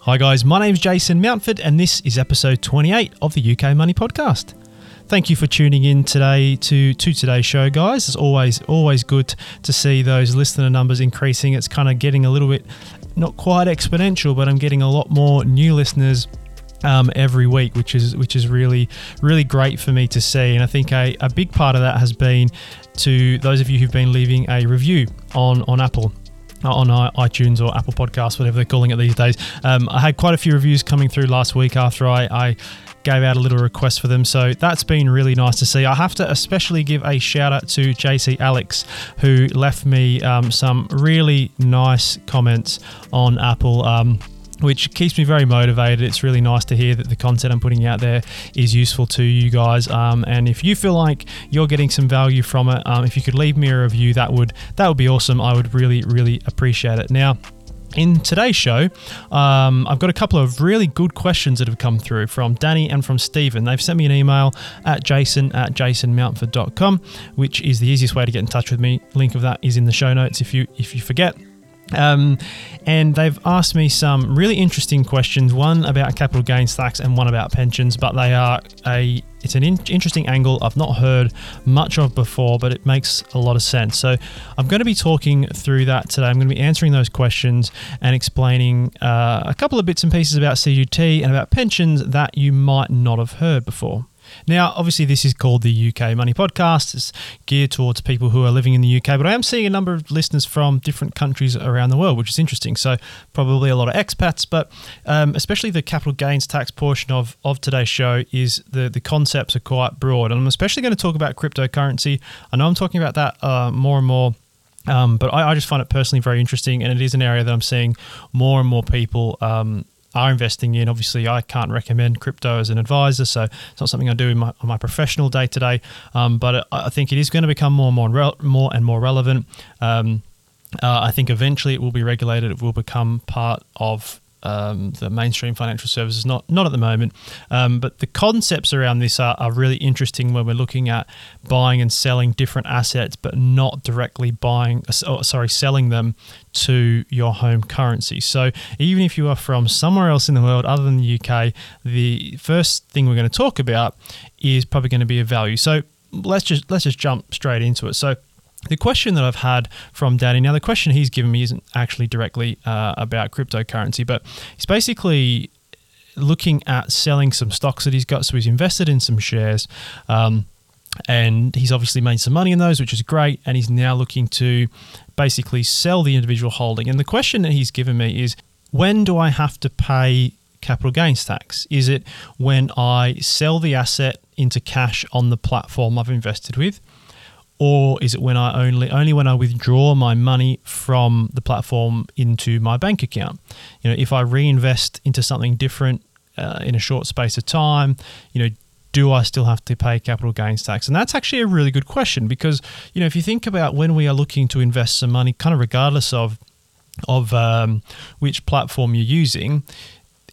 Hi, guys, my name's Jason Mountford, and this is episode 28 of the UK Money Podcast. Thank you for tuning in today to, to today's show, guys. It's always always good to see those listener numbers increasing. It's kind of getting a little bit not quite exponential, but I'm getting a lot more new listeners um, every week, which is which is really really great for me to see. And I think a, a big part of that has been to those of you who've been leaving a review on on Apple on iTunes or Apple Podcasts, whatever they're calling it these days. Um, I had quite a few reviews coming through last week after I, I, gave out a little request for them. So that's been really nice to see. I have to especially give a shout out to JC Alex, who left me um, some really nice comments on Apple. Um, which keeps me very motivated. It's really nice to hear that the content I'm putting out there is useful to you guys. Um, and if you feel like you're getting some value from it, um, if you could leave me a review, that would that would be awesome. I would really really appreciate it. Now. In today's show, um, I've got a couple of really good questions that have come through from Danny and from Stephen. They've sent me an email at jason at jasonmountford.com, which is the easiest way to get in touch with me. Link of that is in the show notes if you if you forget. Um, and they've asked me some really interesting questions. One about capital gains tax and one about pensions, but they are a it's an in- interesting angle I've not heard much of before, but it makes a lot of sense. So I'm going to be talking through that today. I'm going to be answering those questions and explaining uh, a couple of bits and pieces about CGT and about pensions that you might not have heard before. Now, obviously, this is called the UK Money Podcast. It's geared towards people who are living in the UK, but I am seeing a number of listeners from different countries around the world, which is interesting. So, probably a lot of expats, but um, especially the capital gains tax portion of, of today's show is the, the concepts are quite broad. And I'm especially going to talk about cryptocurrency. I know I'm talking about that uh, more and more. Um, but I, I, just find it personally very interesting, and it is an area that I'm seeing more and more people um, are investing in. Obviously, I can't recommend crypto as an advisor, so it's not something I do in my, my professional day to day. But I think it is going to become more and more, more and more relevant. Um, uh, I think eventually it will be regulated. It will become part of um, the mainstream financial services. Not not at the moment, um, but the concepts around this are, are really interesting when we're looking at buying and selling different assets, but not directly buying. Oh, sorry, selling them to your home currency. So even if you are from somewhere else in the world other than the UK, the first thing we're going to talk about is probably going to be a value. So let's just let's just jump straight into it. So the question that I've had from Danny, now the question he's given me isn't actually directly uh, about cryptocurrency, but he's basically looking at selling some stocks that he's got. So he's invested in some shares. Um, and he's obviously made some money in those, which is great. And he's now looking to basically sell the individual holding. And the question that he's given me is when do I have to pay capital gains tax? Is it when I sell the asset into cash on the platform I've invested with? Or is it when I only only when I withdraw my money from the platform into my bank account? You know, if I reinvest into something different uh, in a short space of time, you know, do I still have to pay capital gains tax? And that's actually a really good question because you know if you think about when we are looking to invest some money, kind of regardless of of um, which platform you're using,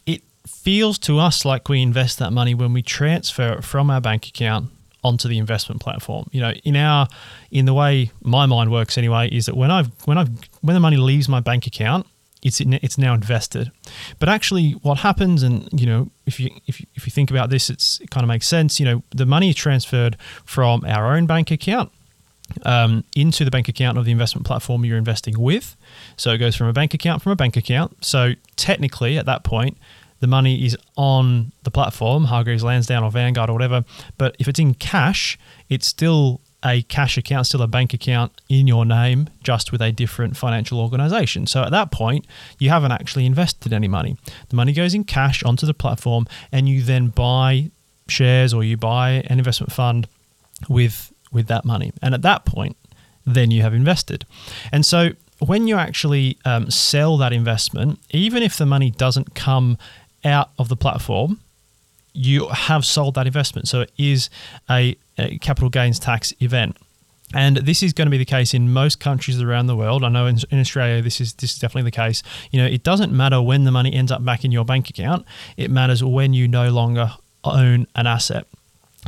it feels to us like we invest that money when we transfer it from our bank account onto the investment platform. You know, in our in the way my mind works anyway, is that when I've when I've when the money leaves my bank account, it's it's now invested. But actually, what happens, and you know, if you if you, if you think about this, it's it kind of makes sense. You know, the money is transferred from our own bank account. Um, into the bank account of the investment platform you're investing with. So it goes from a bank account from a bank account. So technically, at that point, the money is on the platform, Hargreaves Lansdown or Vanguard or whatever. But if it's in cash, it's still a cash account, still a bank account in your name, just with a different financial organization. So at that point, you haven't actually invested any money. The money goes in cash onto the platform, and you then buy shares or you buy an investment fund with with that money. And at that point, then you have invested. And so when you actually um, sell that investment, even if the money doesn't come out of the platform, you have sold that investment. So it is a, a, capital gains tax event. And this is going to be the case in most countries around the world. I know in, in, Australia this is this is definitely the case. You know, it doesn't matter when the money ends up back in your bank account. It matters when you no longer own an asset.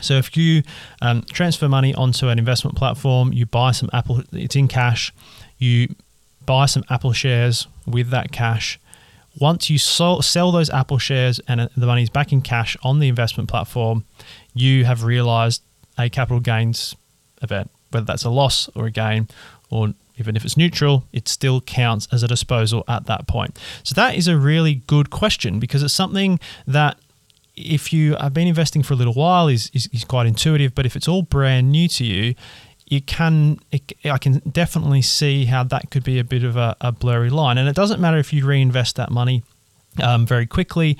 So if you um, transfer money onto an investment platform, you buy some Apple, it's in cash. You buy some Apple shares with that cash once you sell, sell those Apple shares and uh, the money is back in cash on the investment platform, you have realized a capital gains event, whether that's a loss or a gain, or even if it's neutral, it still counts as a disposal at that point. So that is a really good question because it's something that if you have been investing for a little while is, is, is quite intuitive, but if it's all brand new to you, you can it, I can definitely see how that could be a bit of a, a blurry line. And it doesn't matter if you reinvest that money um, very quickly.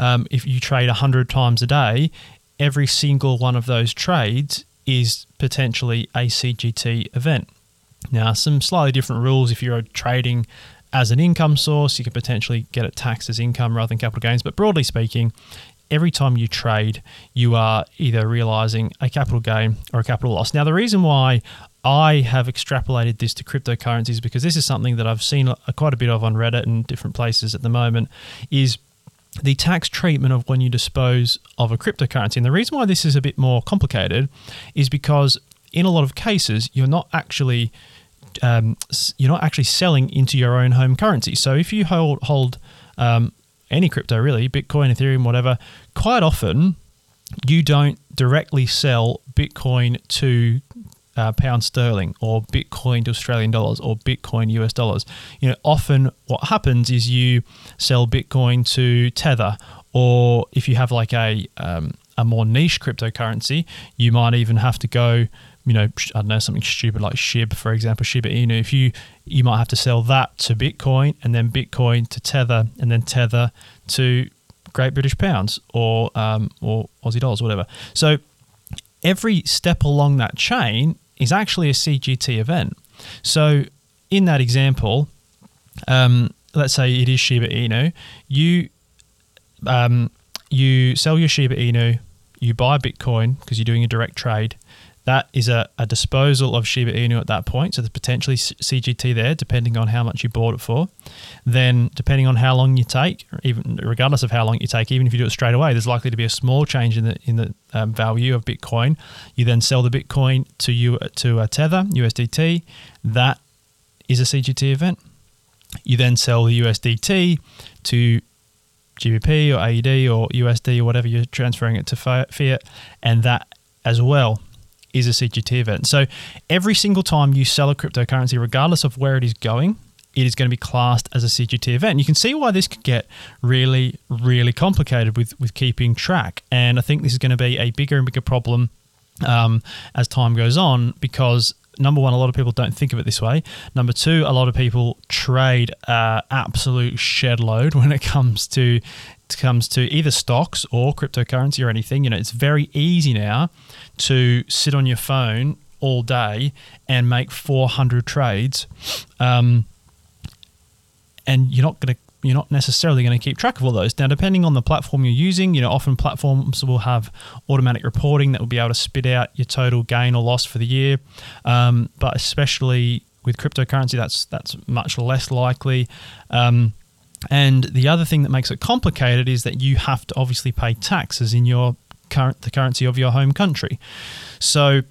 Um, if you trade 100 times a day, every single one of those trades is potentially a CGT event. Now, some slightly different rules if you're trading as an income source, you can potentially get it taxed as income rather than capital gains. But broadly speaking, every time you trade, you are either realizing a capital gain or a capital loss. Now, the reason why I have extrapolated this to cryptocurrencies because this is something that I've seen quite a bit of on Reddit and different places at the moment is the tax treatment of when you dispose of a cryptocurrency. And the reason why this is a bit more complicated is because in a lot of cases you're not actually um, you're not actually selling into your own home currency. So if you hold hold um, any crypto really, Bitcoin, Ethereum, whatever, quite often you don't directly sell Bitcoin to uh, pound sterling or Bitcoin to Australian dollars or Bitcoin US dollars. You know, often what happens is you sell Bitcoin to Tether, or if you have like a um, a more niche cryptocurrency, you might even have to go you know, I don't know, something stupid like SHIB, for example, Shiba Inu, if you you might have to sell that to Bitcoin and then Bitcoin to Tether and then Tether to Great British Pounds or um, or Aussie dollars, whatever. So every step along that chain is actually a CGT event. So in that example, um, let's say it is Shiba Inu, you um, you sell your Shiba Inu, you buy Bitcoin because you're doing a direct trade that is a, a disposal of Shiba Inu at that point. So there's potentially CGT there, depending on how much you bought it for. Then, depending on how long you take, even regardless of how long you take, even if you do it straight away, there's likely to be a small change in the in the um, value of Bitcoin. You then sell the Bitcoin to you to a Tether USDT. That is a CGT event. You then sell the USDT to GBP or AUD or USD or whatever you're transferring it to fiat, and that as well is a CGT event. So every single time you sell a cryptocurrency, regardless of where it is going, it is going to be classed as a CGT event. You can see why this could get really, really complicated with, with keeping track. And I think this is going to be a bigger and bigger problem um, as time goes on because number one, a lot of people don't think of it this way. Number two, a lot of people trade uh, absolute shed load when it comes to it comes to either stocks or cryptocurrency or anything. You know, it's very easy now to sit on your phone all day and make 400 trades. Um, and you're not going to you're not necessarily going to keep track of all those. Now, depending on the platform you're using, you know, often platforms will have automatic reporting that will be able to spit out your total gain or loss for the year. Um, but especially with cryptocurrency, that's that's much less likely. Um, and the other thing that makes it complicated is that you have to obviously pay taxes in your current the currency of your home country. So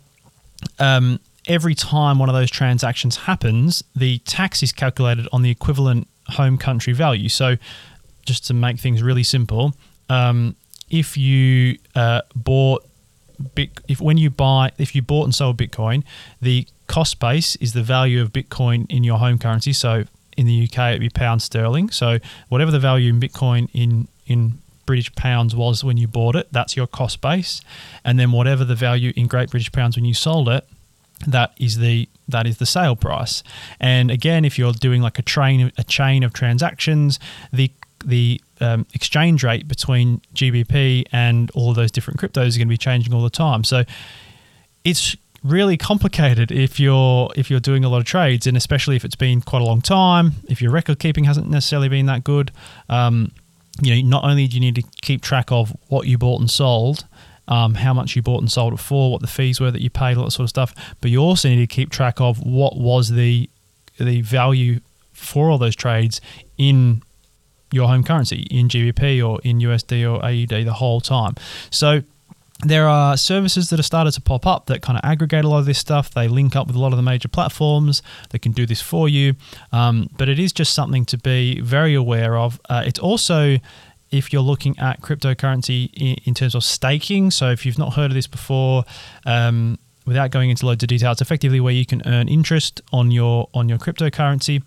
um, every time one of those transactions happens, the tax is calculated on the equivalent home country value. So just to make things really simple, um, if you uh, bought Bit, if when you buy if you bought and sold Bitcoin, the cost base is the value of Bitcoin in your home currency. So in the UK, it'd be pound sterling. So whatever the value in Bitcoin in in British pounds was when you bought it, that's your cost base, and then whatever the value in Great British pounds when you sold it, that is the that is the sale price. And again, if you're doing like a train a chain of transactions, the the um, exchange rate between GBP and all of those different cryptos is going to be changing all the time. So it's really complicated if you're if you're doing a lot of trades, and especially if it's been quite a long time. If your record keeping hasn't necessarily been that good. Um, you know, not only do you need to keep track of what you bought and sold, um, how much you bought and sold it for, what the fees were that you paid, all that sort of stuff, but you also need to keep track of what was the the value for all those trades in your home currency, in GBP or in USD or AUD the whole time. So there are services that have started to pop up that kind of aggregate a lot of this stuff. They link up with a lot of the major platforms that can do this for you. Um, but it is just something to be very aware of. Uh, it's also if you're looking at cryptocurrency in, terms of staking. So if you've not heard of this before, um, without going into loads of detail, it's effectively where you can earn interest on your on your cryptocurrency.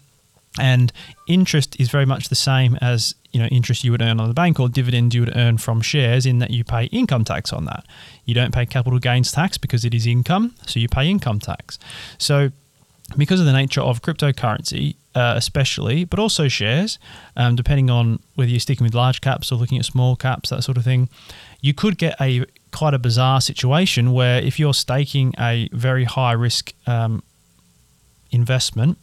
And interest is very much the same as you know interest you would earn on the bank or dividend you would earn from shares in that you pay income tax on that. You don't pay capital gains tax because it is income, so you pay income tax. So because of the nature of cryptocurrency, uh, especially, but also shares, um, depending on whether you're sticking with large caps or looking at small caps, that sort of thing, you could get a quite a bizarre situation where if you're staking a very high risk um, investment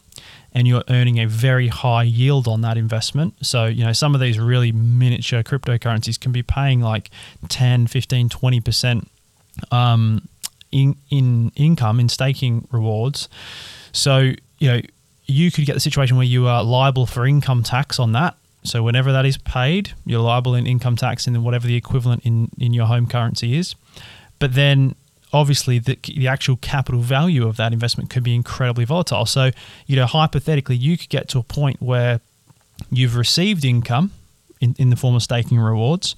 and you're earning a very high yield on that investment. So, you know, some of these really miniature cryptocurrencies can be paying like 10, 15, 20% um, in, in income, in staking rewards. So, you know, you could get the situation where you are liable for income tax on that. So, whenever that is paid, you're liable in income tax and whatever the equivalent in, in your home currency is. But then obviously the, the actual capital value of that investment could be incredibly volatile. So, you know, hypothetically, you could get to a point where you've received income in, in the form of staking rewards.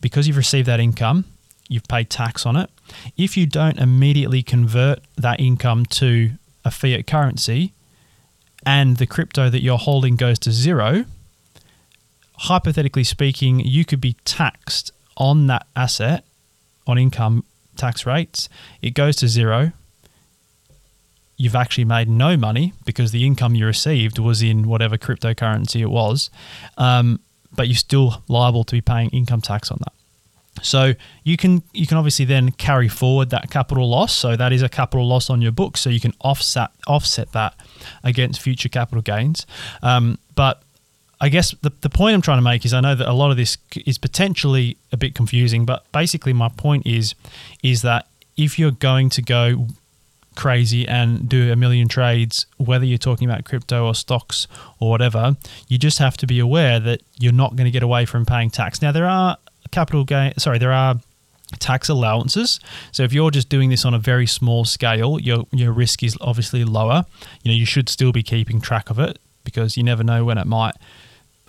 Because you've received that income, you've paid tax on it. If you don't immediately convert that income to a fiat currency and the crypto that you're holding goes to zero, hypothetically speaking, you could be taxed on that asset on income tax rates, it goes to zero. You've actually made no money because the income you received was in whatever cryptocurrency it was, um, but you're still liable to be paying income tax on that. So you can you can obviously then carry forward that capital loss. So that is a capital loss on your books. So you can offset offset that against future capital gains. Um, but I guess the, the point I'm trying to make is I know that a lot of this is potentially a bit confusing, but basically my point is is that if you're going to go crazy and do a million trades, whether you're talking about crypto or stocks or whatever, you just have to be aware that you're not going to get away from paying tax. Now there are capital gain sorry, there are tax allowances. So if you're just doing this on a very small scale, your your risk is obviously lower. You know, you should still be keeping track of it because you never know when it might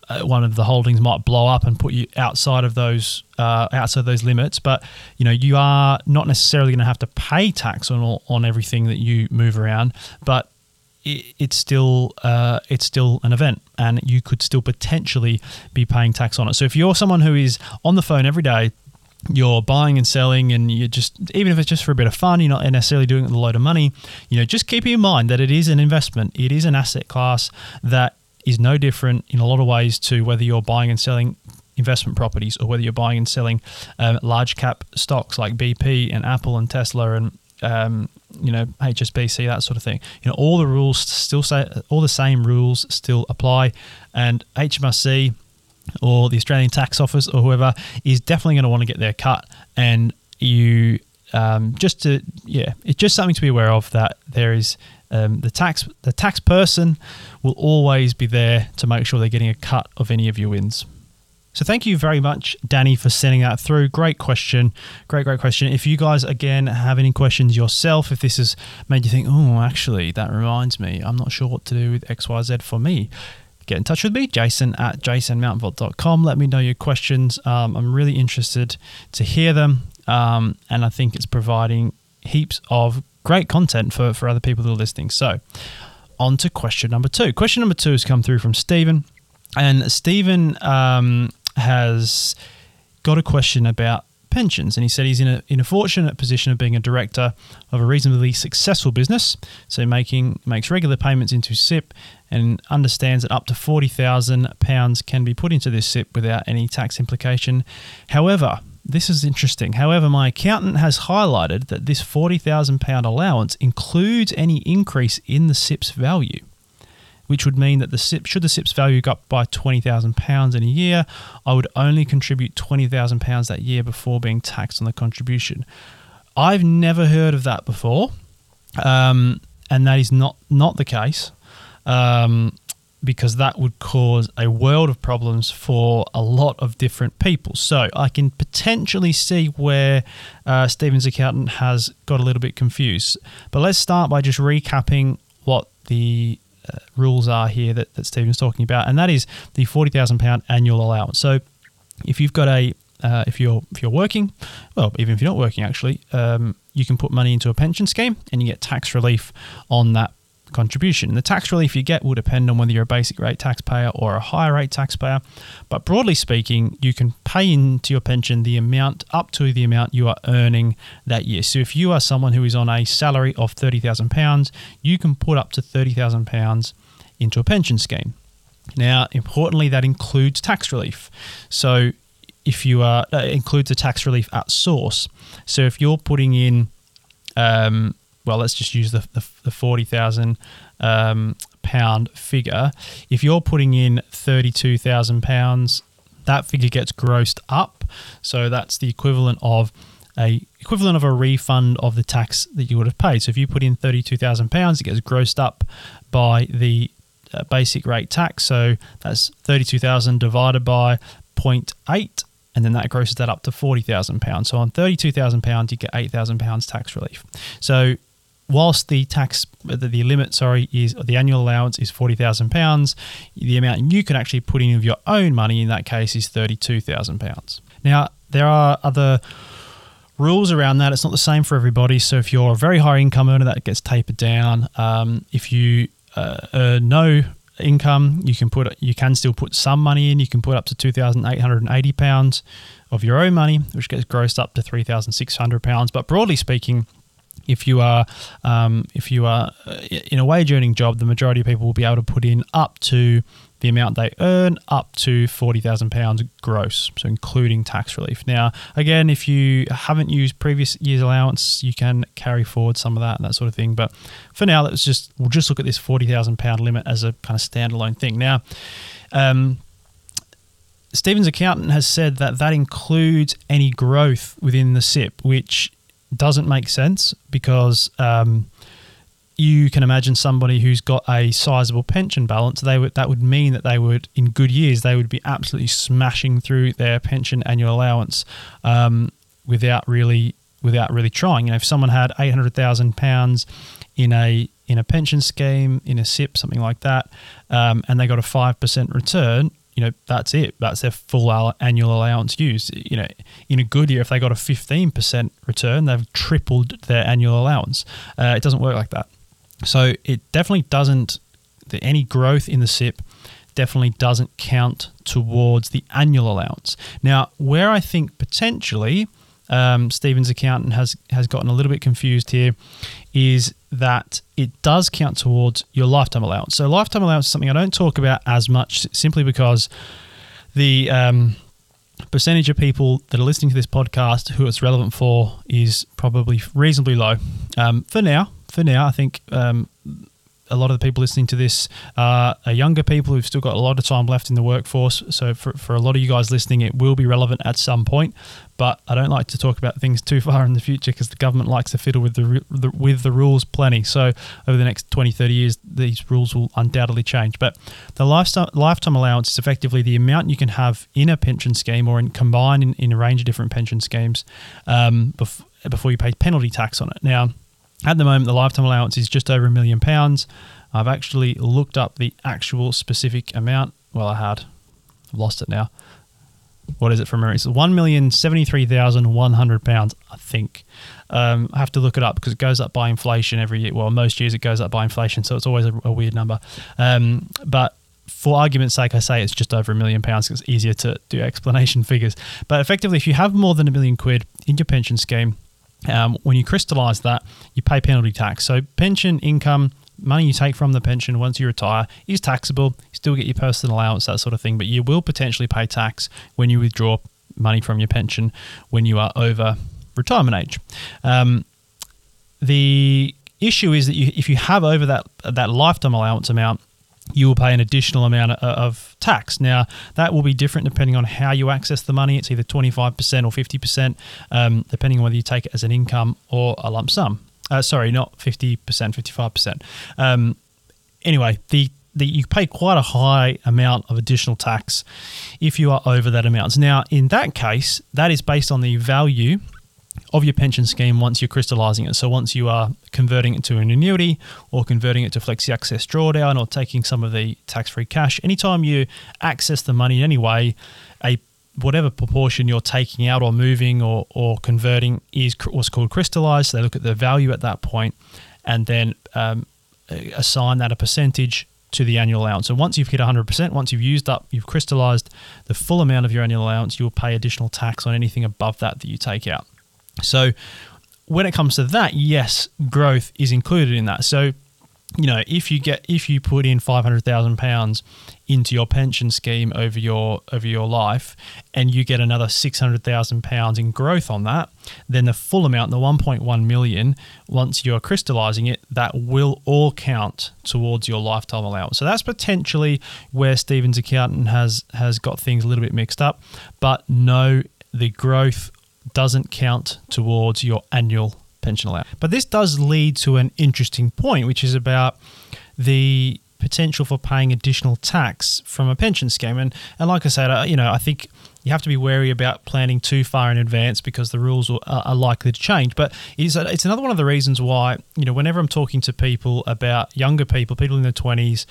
uh, one of the holdings might blow up and put you outside of those uh, outside those limits. But you know you are not necessarily going to have to pay tax on all, on everything that you move around, but it, it's still uh, it's still an event, and you could still potentially be paying tax on it. So if you're someone who is on the phone every day you're buying and selling and you're just even if it's just for a bit of fun you're not necessarily doing it with a load of money you know just keep in mind that it is an investment it is an asset class that is no different in a lot of ways to whether you're buying and selling investment properties or whether you're buying and selling um, large cap stocks like BP and Apple and Tesla and um, you know HSBC that sort of thing. You know all the rules still say all the same rules still apply, and HMRC or the Australian Tax Office or whoever is definitely going to want to get their cut. And you um, just to yeah, it's just something to be aware of that there is um, the tax the tax person will always be there to make sure they're getting a cut of any of your wins. So thank you very much, Danny, for sending that through. Great question. Great, great question. If you guys, again, have any questions yourself, if this has made you think, oh, actually, that reminds me, I'm not sure what to do with XYZ for me, get in touch with me, jason at jasonmountford.com. Let me know your questions. Um, I'm really interested to hear them. Um, and I think it's providing heaps of great content for, for other people who are listening. So, on to question number two. Question number two has come through from Stephen. And Stephen um, has got a question about pensions. And he said he's in a, in a fortunate position of being a director of a reasonably successful business. So, making makes regular payments into SIPP and understands that up to £40,000 can be put into this SIPP without any tax implication. However, this is interesting. However, my accountant has highlighted that this £40,000 allowance includes any increase in the SIPP's value, which would mean that the SIPP, should the SIPP's value go up by £20,000 in a year, I would only contribute £20,000 that year before being taxed on the contribution. I've never heard of that before, um, and that is not, not the case. Um, because that would cause a world of problems for a lot of different people. So I can potentially see where uh, Stephen's accountant has got a little bit confused. But let's start by just recapping what the uh, rules are here that, that Stephen's talking about, and that is the £40,000 annual allowance. So if you've got a uh, if you're if you're working, well, even if you're not working, actually, um, you can put money into a pension scheme and you get tax relief on that contribution. The tax relief you get will depend on whether you're a basic rate taxpayer or a higher rate taxpayer. But broadly speaking, you can pay into your pension the amount up to the amount you are earning that year. So if you are someone who is on a salary of £30,000, you can put up to £30,000 into a pension scheme. Now, importantly, that includes tax relief. So if you are, uh, includes the tax relief at source. So if you're putting in um, well, let's just use the, the, the 40,000 um, pound figure. If you're putting in 32,000 pounds, that figure gets grossed up. So that's the equivalent of a equivalent of a refund of the tax that you would have paid. So if you put in 32,000 pounds, it gets grossed up by the uh, basic rate tax. So that's 32,000 divided by 0.8 and then that grosses that up to forty thousand pounds. So on thirty-two thousand pounds, you get eight thousand pounds tax relief. So whilst the tax the, the limit sorry is the annual allowance is forty thousand pounds, the amount you can actually put in of your own money in that case is thirty two thousand pounds. Now there are other rules around that. It's not the same for everybody. So if you're a very high income earner, that gets tapered down. Um, if you uh, earn no income, you can put you can still put some money in. You can put up to two thousand eight hundred and eighty pounds of your own money, which gets grossed up to three thousand six hundred pounds. But broadly speaking, if you are um, if you are uh, in a wage earning job, the majority of people will be able to put in up to the amount they earn up to forty thousand pounds gross, so including tax relief. Now, again, if you haven't used previous year's allowance, you can carry forward some of that and that sort of thing. But for now, let's just we'll just look at this forty thousand pound limit as a kind of standalone thing. Now. Um, Stephen's accountant has said that that includes any growth within the SIPP, which doesn't make sense because um, you can imagine somebody who's got a sizable pension balance. They would that would mean that they would, in good years, they would be absolutely smashing through their pension annual allowance um, without really without really trying. You know, if someone had eight hundred thousand pounds in a in a pension scheme in a SIPP, something like that, um, and they got a five percent return, you know, that's it. That's their full annual allowance used. You know, in a good year, if they got a 15% return, they've tripled their annual allowance. Uh, it doesn't work like that. So it definitely doesn't, any growth in the SIPP definitely doesn't count towards the annual allowance. Now, where I think potentially um, Stephen's accountant has has gotten a little bit confused here is that it does count towards your lifetime allowance. So lifetime allowance is something I don't talk about as much simply because the um, percentage of people that are listening to this podcast who it's relevant for is probably reasonably low. Um, for now, for now, I think um, a lot of the people listening to this are younger people who've still got a lot of time left in the workforce. So, for, for a lot of you guys listening, it will be relevant at some point. But I don't like to talk about things too far in the future because the government likes to fiddle with the, the, with the rules plenty. So, over the next 20, 30 years, these rules will undoubtedly change. But the lifetime, lifetime allowance is effectively the amount you can have in a pension scheme or in combined in, in a range of different pension schemes um, bef- before you pay penalty tax on it. Now, at the moment, the lifetime allowance is just over a million pounds. I've actually looked up the actual specific amount. Well, I had. I've lost it now. What is it from memory? It's one million seventy-three thousand one hundred pounds, I think. Um, I have to look it up because it goes up by inflation every year. Well, most years it goes up by inflation, so it's always a, a weird number. Um, but for argument's sake, I say it's just over a million pounds because it's easier to do explanation figures. But effectively, if you have more than a million quid in your pension scheme, um, when you crystallize that, you pay penalty tax. So, pension income, money you take from the pension once you retire, is taxable. You still get your personal allowance, that sort of thing, but you will potentially pay tax when you withdraw money from your pension when you are over retirement age. Um, the issue is that you, if you have over that that lifetime allowance amount, you will pay an additional amount of tax. Now, that will be different depending on how you access the money. It's either 25% or 50%, um, depending on whether you take it as an income or a lump sum. Uh, sorry, not 50%, 55%. Um, anyway, the the, you pay quite a high amount of additional tax if you are over that amount. Now, in that case, that is based on the value of your pension scheme once you're crystallizing it. So once you are converting it to an annuity or converting it to flexi access drawdown or taking some of the tax-free cash, anytime you access the money in any way, a whatever proportion you're taking out or moving or, or converting is what's called crystallized. They look at the value at that point and then um, assign that a percentage to the annual allowance. So once you've hit 100%, once you've used up, you've crystallized the full amount of your annual allowance, you'll pay additional tax on anything above that that you take out. So when it comes to that, yes, growth is included in that. So you know, if you get if you put in five hundred thousand pounds into your pension scheme over your over your life, and you get another six hundred thousand pounds in growth on that, then the full amount, the one point one million, once you're crystallizing it, that will all count towards your lifetime allowance. So that's potentially where Stephen's accountant has has got things a little bit mixed up. But no, the growth doesn't count towards your annual pension allowance. But this does lead to an interesting point, which is about the potential for paying additional tax from a pension scheme. And, and like I said, uh, you know, I think you have to be wary about planning too far in advance because the rules are, are likely to change. But it's, it's another one of the reasons why, you know, whenever I'm talking to people about younger people, people in their 20s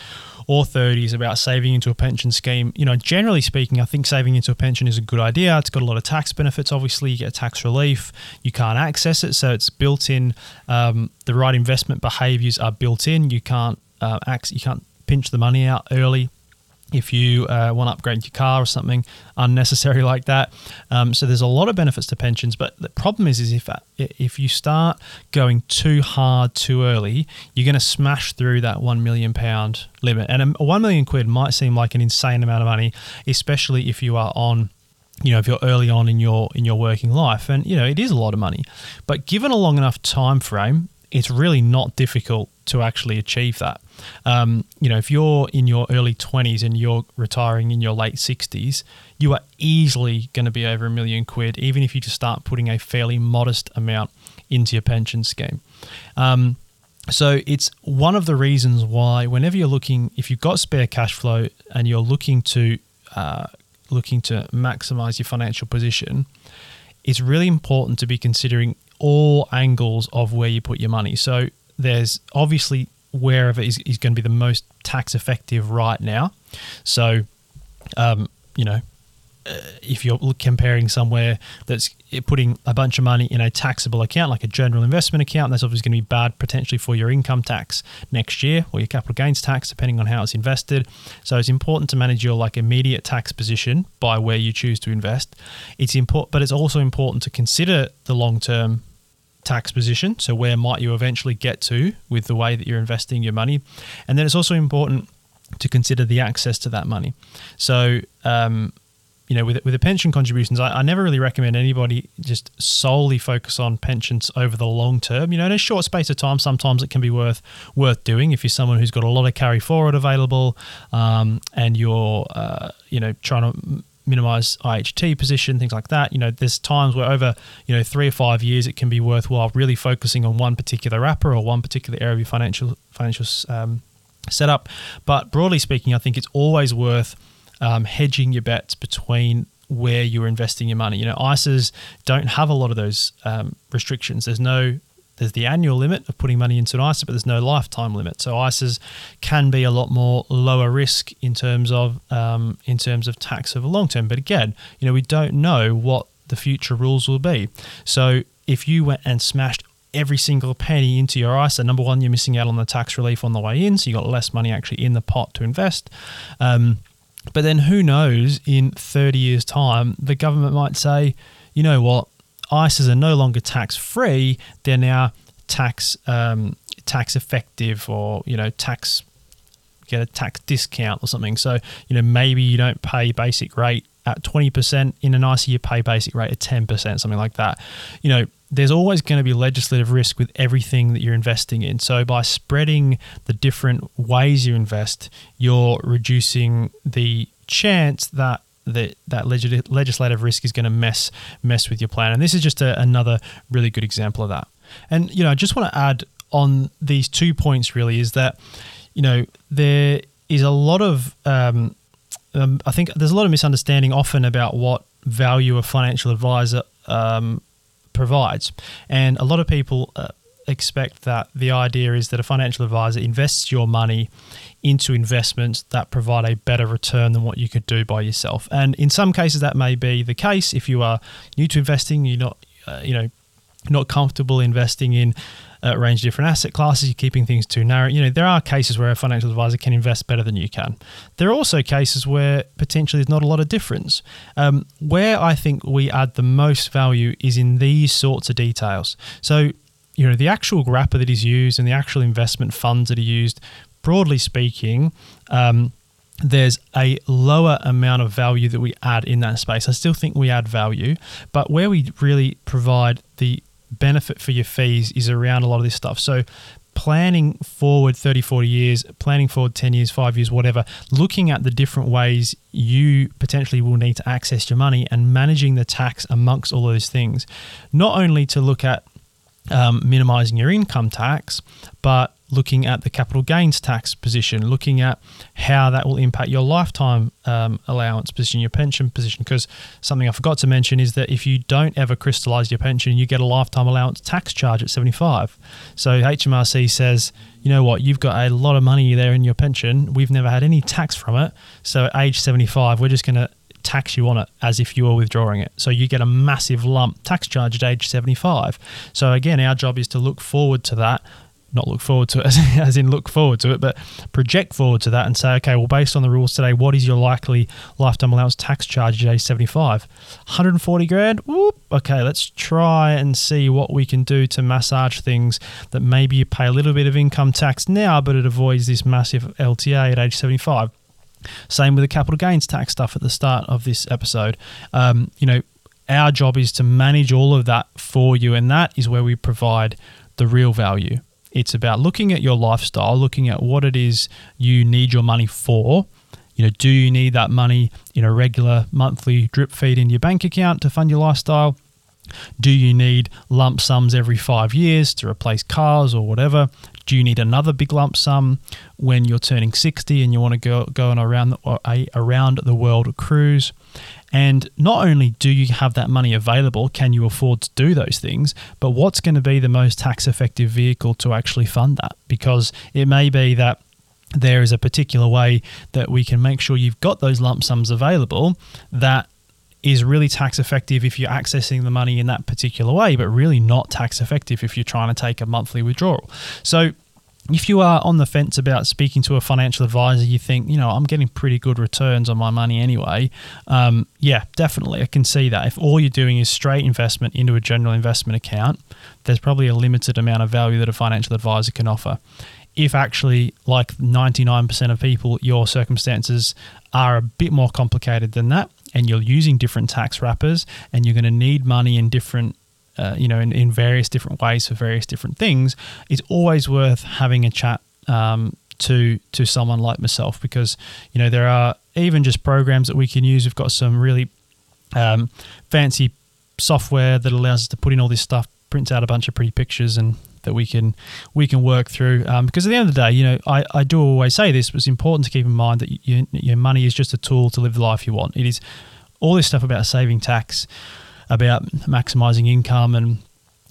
or 30s about saving into a pension scheme, you know, generally speaking, I think saving into a pension is a good idea. It's got a lot of tax benefits. Obviously, you get tax relief. You can't access it, so it's built in. Um, the right investment behaviors are built in. You can't uh, you can't pinch the money out early if you uh, want to upgrade your car or something unnecessary like that. Um, so there's a lot of benefits to pensions, but the problem is, is if uh, if you start going too hard too early, you're going to smash through that one million pound limit. And a one million quid might seem like an insane amount of money, especially if you are on you know if you're early on in your in your working life and you know it is a lot of money but given a long enough time frame it's really not difficult to actually achieve that. Um, you know, if you're in your early 20s and you're retiring in your late 60s, you are easily going to be over a million quid, even if you just start putting a fairly modest amount into your pension scheme. Um, so it's one of the reasons why, whenever you're looking, if you've got spare cash flow and you're looking to uh, looking to maximize your financial position, it's really important to be considering all angles of where you put your money. So there's obviously wherever is, is going to be the most tax effective right now. So, um, you know, uh, if you're comparing somewhere that's putting a bunch of money in a taxable account, like a general investment account, that's obviously going to be bad potentially for your income tax next year or your capital gains tax, depending on how it's invested. So it's important to manage your like immediate tax position by where you choose to invest. It's important, but it's also important to consider the long term tax position. So where might you eventually get to with the way that you're investing your money, and then it's also important to consider the access to that money. So um, you know, with with the pension contributions, I, I, never really recommend anybody just solely focus on pensions over the long term. You know, in a short space of time, sometimes it can be worth worth doing if you're someone who's got a lot of carry forward available, um, and you're uh, you know trying to minimize IHT position, things like that. You know, there's times where over you know three or five years, it can be worthwhile really focusing on one particular wrapper or one particular area of your financial financial um, setup. But broadly speaking, I think it's always worth um, hedging your bets between where you're investing your money. You know, ISAs don't have a lot of those um, restrictions. There's no there's the annual limit of putting money into an ISA, but there's no lifetime limit. So ISAs can be a lot more lower risk in terms of um, in terms of tax over long term. But again, you know, we don't know what the future rules will be. So if you went and smashed every single penny into your ISA, number one, you're missing out on the tax relief on the way in, so you got less money actually in the pot to invest. Um, but then who knows, in 30 years' time, the government might say, you know what, ISAs are no longer tax free, they're now tax um, tax effective or, you know, tax get a tax discount or something. So, you know, maybe you don't pay basic rate at 20% in an ISA, you pay basic rate at 10%, something like that. You know, there's always going to be legislative risk with everything that you're investing in. So by spreading the different ways you invest, you're reducing the chance that that that legislative risk is going to mess mess with your plan. And this is just a, another really good example of that. And you know, I just want to add on these two points really is that you know there is a lot of um, um, I think there's a lot of misunderstanding often about what value a financial advisor um, provides, and a lot of people. Uh, expect that the idea is that a financial advisor invests your money into investments that provide a better return than what you could do by yourself. And in some cases, that may be the case if you are new to investing, you're not, uh, you know, not comfortable investing in a range of different asset classes, you're keeping things too narrow. You know, there are cases where a financial advisor can invest better than you can. There are also cases where potentially there's not a lot of difference. Um, where I think we add the most value is in these sorts of details. So, you know, the actual wrapper that is used and the actual investment funds that are used, broadly speaking, um, there's a lower amount of value that we add in that space. I still think we add value, but where we really provide the benefit for your fees is around a lot of this stuff. So planning forward 30, 40 years, planning forward 10 years, five years, whatever, looking at the different ways you potentially will need to access your money and managing the tax amongst all those things. Not only to look at um, minimizing your income tax, but looking at the capital gains tax position, looking at how that will impact your lifetime um, allowance position, your pension position. Because something I forgot to mention is that if you don't ever crystallize your pension, you get a lifetime allowance tax charge at 75. So HMRC says, you know what, you've got a lot of money there in your pension. We've never had any tax from it. So at age 75, we're just going to tax you on it as if you were withdrawing it. So you get a massive lump tax charge at age 75. So again, our job is to look forward to that not look forward to it as, in look forward to it, but project forward to that and say, okay, well, based on the rules today, what is your likely lifetime allowance tax charge at age 75? 140 grand? Whoop. Okay, let's try and see what we can do to massage things that maybe you pay a little bit of income tax now, but it avoids this massive LTA at age 75. Same with the capital gains tax stuff at the start of this episode. Um, you know, our job is to manage all of that for you, and that is where we provide the real value. It's about looking at your lifestyle, looking at what it is you need your money for. You know, do you need that money in a regular monthly drip feed in your bank account to fund your lifestyle? Do you need lump sums every five years to replace cars or whatever? Do you need another big lump sum when you're turning 60 and you want to go, go on around the, a around the world cruise? And not only do you have that money available, can you afford to do those things, but what's going to be the most tax effective vehicle to actually fund that? Because it may be that there is a particular way that we can make sure you've got those lump sums available that is really tax effective if you're accessing the money in that particular way, but really not tax effective if you're trying to take a monthly withdrawal. So if you are on the fence about speaking to a financial advisor, you think, you know, I'm getting pretty good returns on my money anyway. Um, yeah, definitely. I can see that. If all you're doing is straight investment into a general investment account, there's probably a limited amount of value that a financial advisor can offer. If actually, like 99% of people, your circumstances are a bit more complicated than that, and you're using different tax wrappers, and you're going to need money in different uh, you know, in, in various different ways for various different things, it's always worth having a chat um, to to someone like myself because you know there are even just programs that we can use. We've got some really um, fancy software that allows us to put in all this stuff, prints out a bunch of pretty pictures, and that we can we can work through. Um, because at the end of the day, you know, I, I do always say this, but it's important to keep in mind that you, your money is just a tool to live the life you want. It is all this stuff about saving tax about maximizing income and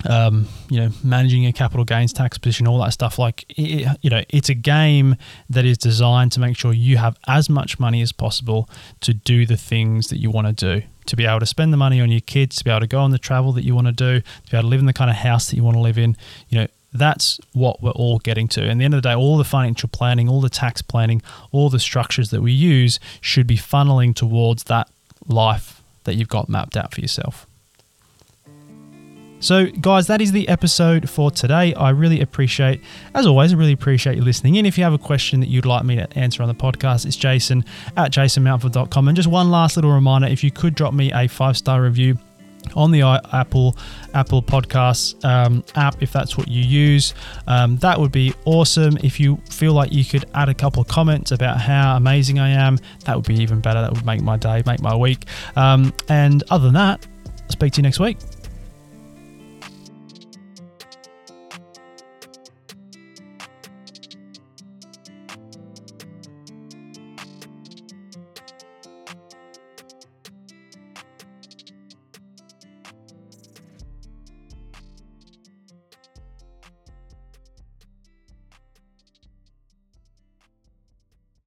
um, you know, managing a capital gains tax position, all that stuff. Like, it, you know, it's a game that is designed to make sure you have as much money as possible to do the things that you want to do, to be able to spend the money on your kids, to be able to go on the travel that you want to do, to be able to live in the kind of house that you want to live in. You know, that's what we're all getting to. And the end of the day, all the financial planning, all the tax planning, all the structures that we use should be funneling towards that life that you've got mapped out for yourself. So, guys, that is the episode for today. I really appreciate, as always, I really appreciate you listening in. If you have a question that you'd like me to answer on the podcast, it's jason at jasonmountford.com. And just one last little reminder if you could drop me a five star review on the Apple Apple Podcasts um, app, if that's what you use. Um, that would be awesome. If you feel like you could add a couple of comments about how amazing I am, that would be even better. That would make my day, make my week. Um, and other than that, I'll speak to you next week.